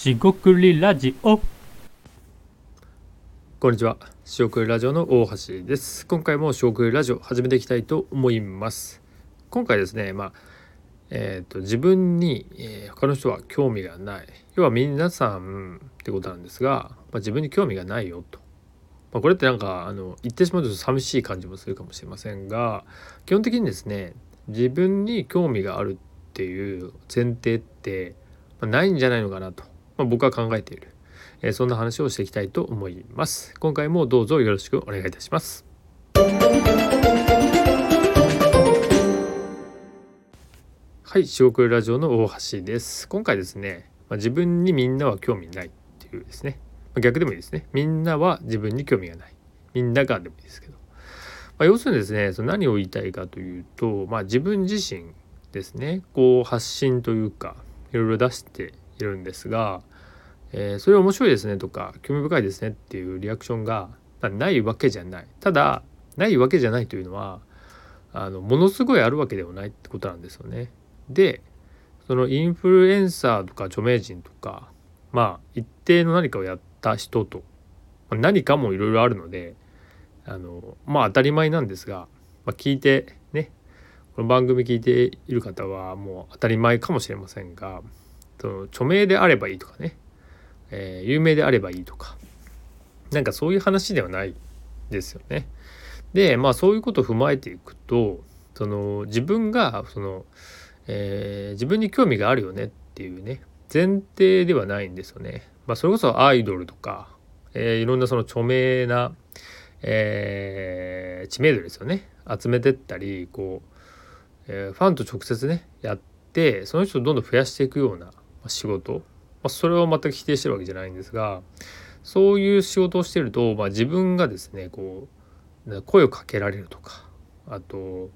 しごくりラジオこんにちは。しおくりラジオの大橋です。今回もしおくりラジオ始めていきたいと思います。今回ですね、まあ、えっ、と、自分に、えー他の人は興味がない。要は皆さんってことなんですが、まあ、自分に興味がないよと。まあ、これってなんか、あの、言ってしまうと寂しい感じもするかもしれませんが、基本的にですね、自分に興味があるっていう前提って、まないんじゃないのかなと、まあ、僕は考えている。えーそんな話をしていきたいと思います。今回もどうぞよろしくお願いいたします。はい、四国ラジオの大橋です。今回ですね、まあ、自分にみんなは興味ないっていうですね、まあ逆でもいいですね。みんなは自分に興味がない。みんながでもいいですけど。まあ、要するにですね、その何を言いたいかというと、まあ、自分自身ですね、こう発信というか、いろいろ出しているんですが、えーそれ面白いですねとか興味深いですねっていうリアクションがないわけじゃないただないわけじゃないというのはあのものすごいあるわけではないってことなんですよね。でそのインフルエンサーとか著名人とかまあ一定の何かをやった人と何かもいろいろあるのであのまあ当たり前なんですが、まあ、聞いてねこの番組聞いている方はもう当たり前かもしれませんがその著名であればいいとかねえー有名であればいいとかなんかそういう話ではないですよね。でまあそういうことを踏まえていくとその自分がその、えー自分に興味があるよねっていうね前提ではないんですよね。まあ、それこそアイドルとか、えーいろんなその著名な、えー知名度ですよね集めてったりこう、えーファンと直接ねやってその人をどんどん増やしていくような仕事まあ、それを全く否定してるわけじゃないんですがそういう仕事をしてると、まあ、自分がですねこう声をかけられるとかあと、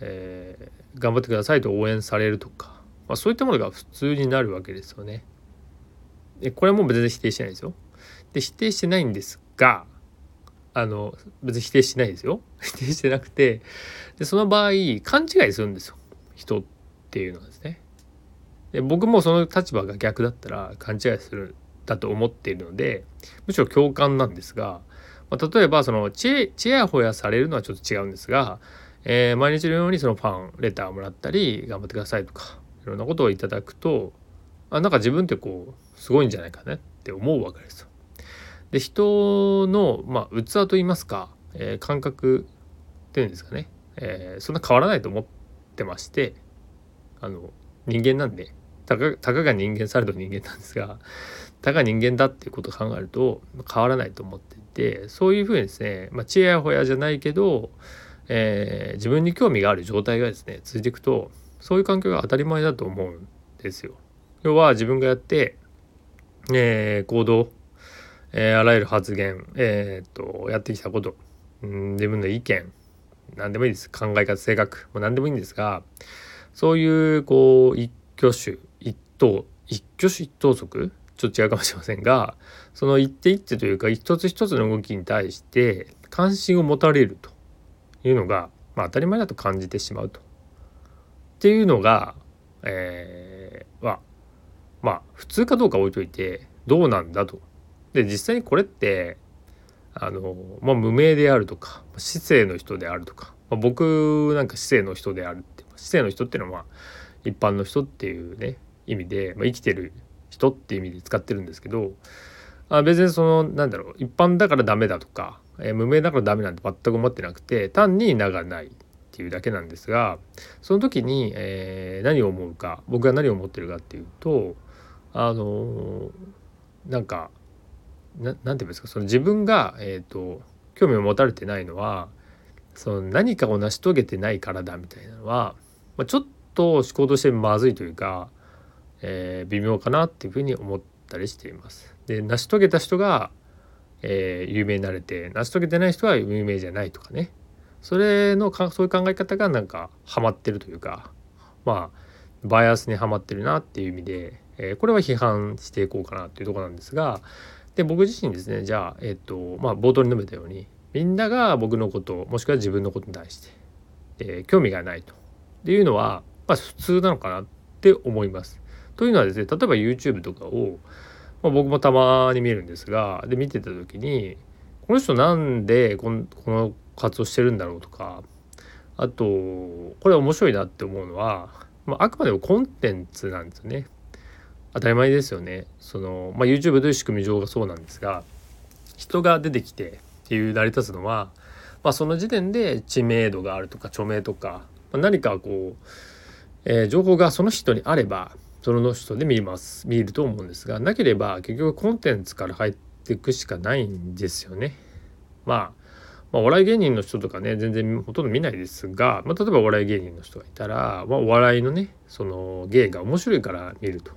えー頑張ってくださいと応援されるとか、まあ、そういったものが普通になるわけですよね。でこれはもう全然否定してないですよ。で否定してないんですがあの別に否定してないですよ。否定してなくてでその場合勘違いするんですよ人っていうのはですね。で僕もその立場が逆だったら勘違いするだと思っているのでむしろ共感なんですが、まあ、例えばそのちえちやほやされるのはちょっと違うんですが、えー毎日のようにそのファンレターをもらったり頑張ってくださいとかいろんなことをいただくとあなんか自分ってこうすごいんじゃないかねって思うわけですよ。で人の、まあ、器といいますか、えー感覚っていうんですかね、えーそんな変わらないと思ってましてあの人間なんでたかたかが人間されど人間なんですが たかが人間だっていうことを考えると変わらないと思っていてそういうふうにですね、まあ、ちやほやじゃないけど、えー自分に興味がある状態がですね続いていくとそういう環境が当たり前だと思うんですよ。要は自分がやって、えー行動、えーあらゆる発言、えーっとやってきたこと、うん、自分の意見何でもいいです考え方性格も何でもいいんですがそういうこう一挙手一投一挙手一投足？ちょっと違うかもしれませんがその一手一手というか一つ一つの動きに対して関心を持たれるというのが、まあ、当たり前だと感じてしまうと。っていうのが、えーはまあ普通かどうか置いといてどうなんだと。で実際にこれってあの、まあ、無名であるとか市政の人であるとか、まあ、僕なんか市政の人であるって市政の人っていうのは一般の人っていうね意味で、まあ、生きてる人っていう意味で使ってるんですけどあ別にそのなんだろう一般だからダメだとか、えー無名だからダメなんて全く思ってなくて単に名がないっていうだけなんですがその時に、えー何を思うか僕が何を思ってるかっていうとあのーなんかななんて言うんですかその自分が、えー、と興味を持たれてないのはその何かを成し遂げてないからだみたいなのは、まあ、ちょっと思考としてまずいというか、えー微妙かなっていうふうに思ったりしています。で成し遂げた人が、えー有名になれて成し遂げてない人は有名じゃないとかねそれのかそういう考え方がなんかハマってるというかまあバイアスにはまってるなっていう意味で、えーこれは批判していこうかなっていうところなんですがで僕自身ですねじゃあえっ、とまあ冒頭に述べたようにみんなが僕のこともしくは自分のことに対して、えー興味がないとっていうのは、まあ、普通なのかなって思います。というのはですね例えば YouTube とかを、まあ、僕もたまに見るんですがで見てた時にこの人なんでこのこの活動してるんだろうとかあとこれ面白いなって思うのは、まあ、あくまでもコンテンツなんですよね。当たり前ですよね。その、まあ、YouTube という仕組み上がそうなんですが人が出てきてっていう成り立つのは、まあ、その時点で知名度があるとか著名とか、まあ、何かこう、えー、情報がその人にあればその人で見ます見ると思うんですがなければ結局コンテンツから入っていくしかないんですよね。まあまあ、お笑い芸人の人とかね全然ほとんど見ないですが、まあ、例えばお笑い芸人の人がいたら、まあ、お笑いのねその芸が面白いから見ると、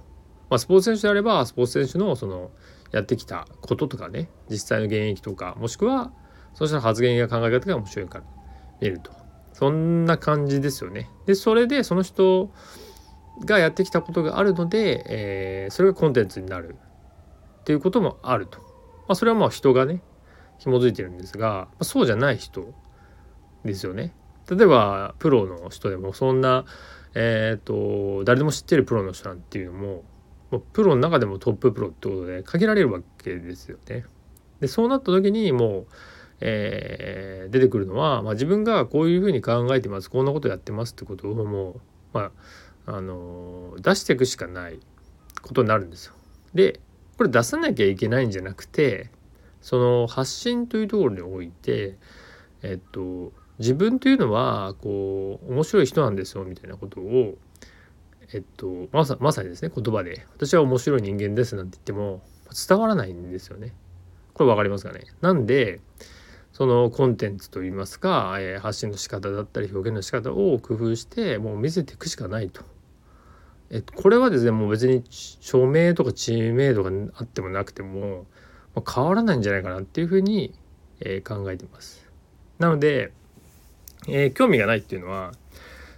まあ、スポーツ選手であればスポーツ選手のそのやってきたこととかね実際の現役とかもしくはそしたら発言や考え方が面白いから見るとそんな感じですよね。でそれでその人がやってきたことがあるので、えー、それがコンテンツになるっていうこともあると。まあ、それはまあ人がね紐づいてるんですがまあそうじゃない人ですよね。例えばプロの人でもそんな、えーと、誰でも知ってるプロの人なんていうのももうプロの中でもトッププロってことで限られるわけですよね。でそうなった時にもう、えー、出てくるのは、まあ、自分がこういうふうに考えてますこんなことやってますってことをもう、まあ、あの出していくしかないことになるんですよ。でこれ出さなきゃいけないんじゃなくてその発信というところにおいてえっと自分というのはこう面白い人なんですよみたいなことをえっとまさまさにですね言葉で「私は面白い人間です」なんて言っても伝わらないんですよね。これ分かりますかね？なんでそのコンテンツといいますか、え、発信の仕方だったり表現の仕方を工夫してもう見せていくしかないと。えこれはですねもう別に署名とか知名度があってもなくてもまあ、変わらないんじゃないかなっていうふうに、えー、考えてます。なので、えー、興味がないっていうのは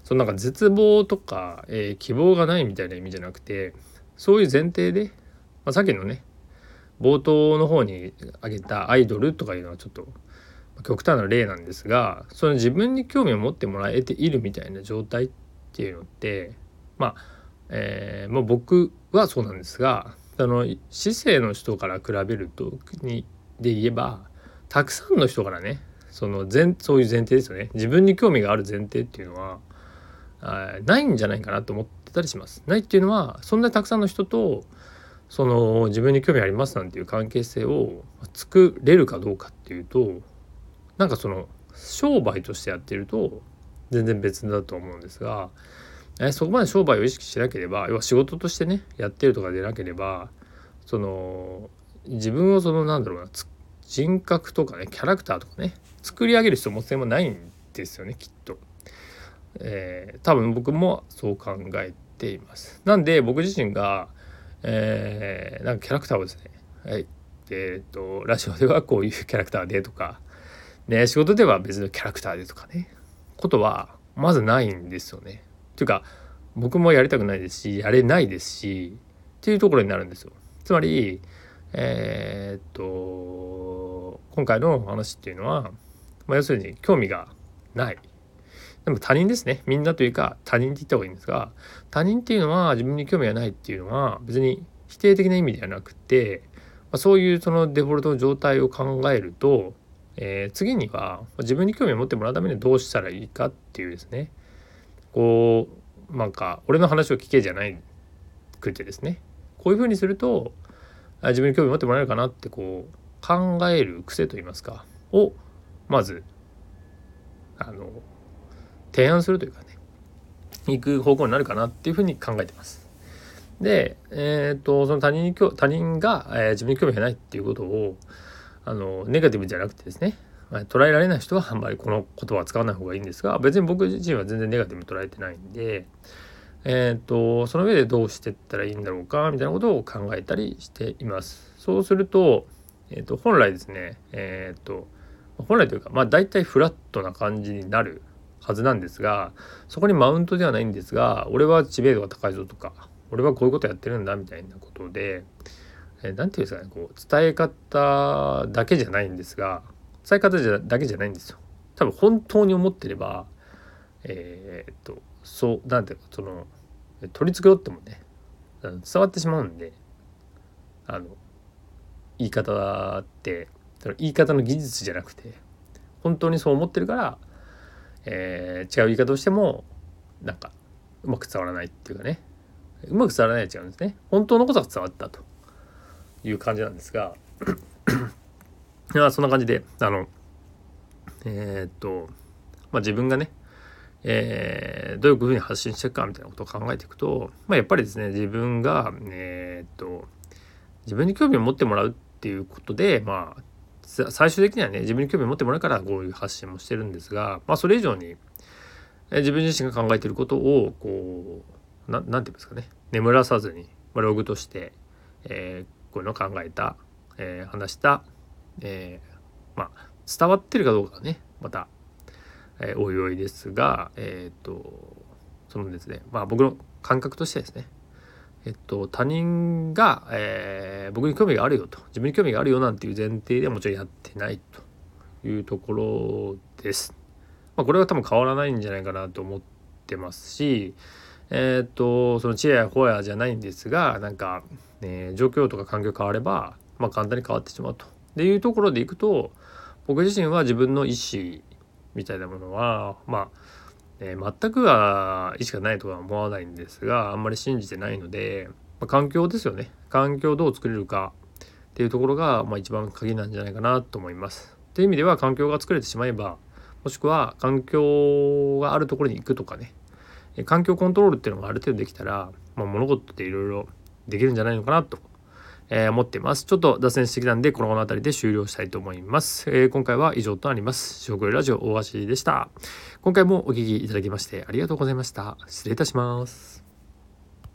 そのなんか絶望とか、えー、希望がないみたいな意味じゃなくてそういう前提で、まあ、さっきのね冒頭の方に挙げたアイドルとかいうのはちょっと極端な例なんですがその自分に興味を持ってもらえているみたいな状態っていうのってまあ、えー、まあ、僕はそうなんですがその市政の人から比べるとにで言えばたくさんの人からねその前そういう前提ですよね自分に興味がある前提っていうのはないんじゃないかなと思ってたりします。ないっていうのはそんなにたくさんの人とその自分に興味ありますなんていう関係性を作れるかどうかっていうとなんかその商売としてやってると全然別だと思うんですがえそこまで商売を意識しなければ要は仕事としてねやってるとかでなければその自分をそのなんだろうな人格とかねキャラクターとかね作り上げる必要も性もないんですよねきっと。えー、多分僕もそう考えています。なんで僕自身が、えー、なんかキャラクターをですね、はい、えっ、とラジオではこういうキャラクターでとか、ね、仕事では別のキャラクターでとかねことはまずないんですよね。というか僕もやりたくないですしやれないですしっていうところになるんですよ。つまりえー、っと今回の話っていうのは、まあ、要するに興味がない。でも他人ですね。みんなというか他人って言った方がいいんですが他人っていうのは自分に興味がないっていうのは別に否定的な意味ではなくて、まあ、そういうそのデフォルトの状態を考えると、えー、次には自分に興味を持ってもらうためにどうしたらいいかっていうですねこうなんか俺の話を聞けじゃないくてですねこういうふうにすると自分に興味持ってもらえるかなってこう考える癖といいますかをまずあの提案するというかね行く方向になるかなっていうふうに考えてます。で、えーと、その他人に他人が、えー、自分に興味がないっていうことをあのネガティブじゃなくてですね捉えられない人はあんまりこの言葉は使わない方がいいんですが別に僕自身は全然ネガティブに捉えてないんで、えーと、その上でどうしてったらいいんだろうかみたいなことを考えたりしています。そうすると,、えーと、本来ですね、えーと、本来というかまあ大体フラットな感じになるはずなんですがそこにマウントではないんですが俺は知名度が高いぞとか俺はこういうことやってるんだみたいなことで何、えー、て言うんですかねこう伝え方だけじゃないんですが伝え方じゃだけじゃないんですよ。多分本当に思ってればえー、っとそうなんていうかその取り繕ってもね伝わってしまうんであの言い方ってその言い方の技術じゃなくて本当にそう思ってるから、えー、違う言い方をしてもなんかうまく伝わらないっていうかねうまく伝わらないは違うんですね本当のことが伝わったという感じなんですがいやそんな感じであのえー、っとまあ自分がねえー、どういうふうに発信していくかみたいなことを考えていくと、まあ、やっぱりですね自分が、えー、っと自分に興味を持ってもらうっていうことでまあ最終的にはね自分に興味を持ってもらうからこういう発信もしてるんですが、まあ、それ以上に、えー、自分自身が考えていることをこう何て言うんですかね眠らさずに、まあ、ログとして、えー、こういうのを考えた、えー、話した、えー、まあ伝わってるかどうかねまたえー、おいおいですが、えっ、ー、とそのですねまあ僕の感覚としてですねえっと他人が、えー、僕に興味があるよと自分に興味があるよなんていう前提ではもちろんやってないというところです。まあ、これは多分変わらないんじゃないかなと思ってますしえっ、とその知恵やほやじゃないんですがなんか、ね、状況とか環境変われば、まあ、簡単に変わってしまうと。でいうところでいくと僕自身は自分の意思みたいなものはまあ、えー、全くは意識がないとは思わないんですがあんまり信じてないので、まあ、環境ですよね環境をどう作れるかっていうところが、まあ、一番鍵なんじゃないかなと思います。という意味では環境が作れてしまえばもしくは環境があるところに行くとかね環境コントロールっていうのがある程度できたら、まあ、物事っていろいろできるんじゃないのかなとえー、思っています。ちょっと脱線してきたんで、この辺りで終了したいと思います。えー、今回は以上となります。食料ラジオ大橋でした。今回もお聴きいただきましてありがとうございました。失礼いたします。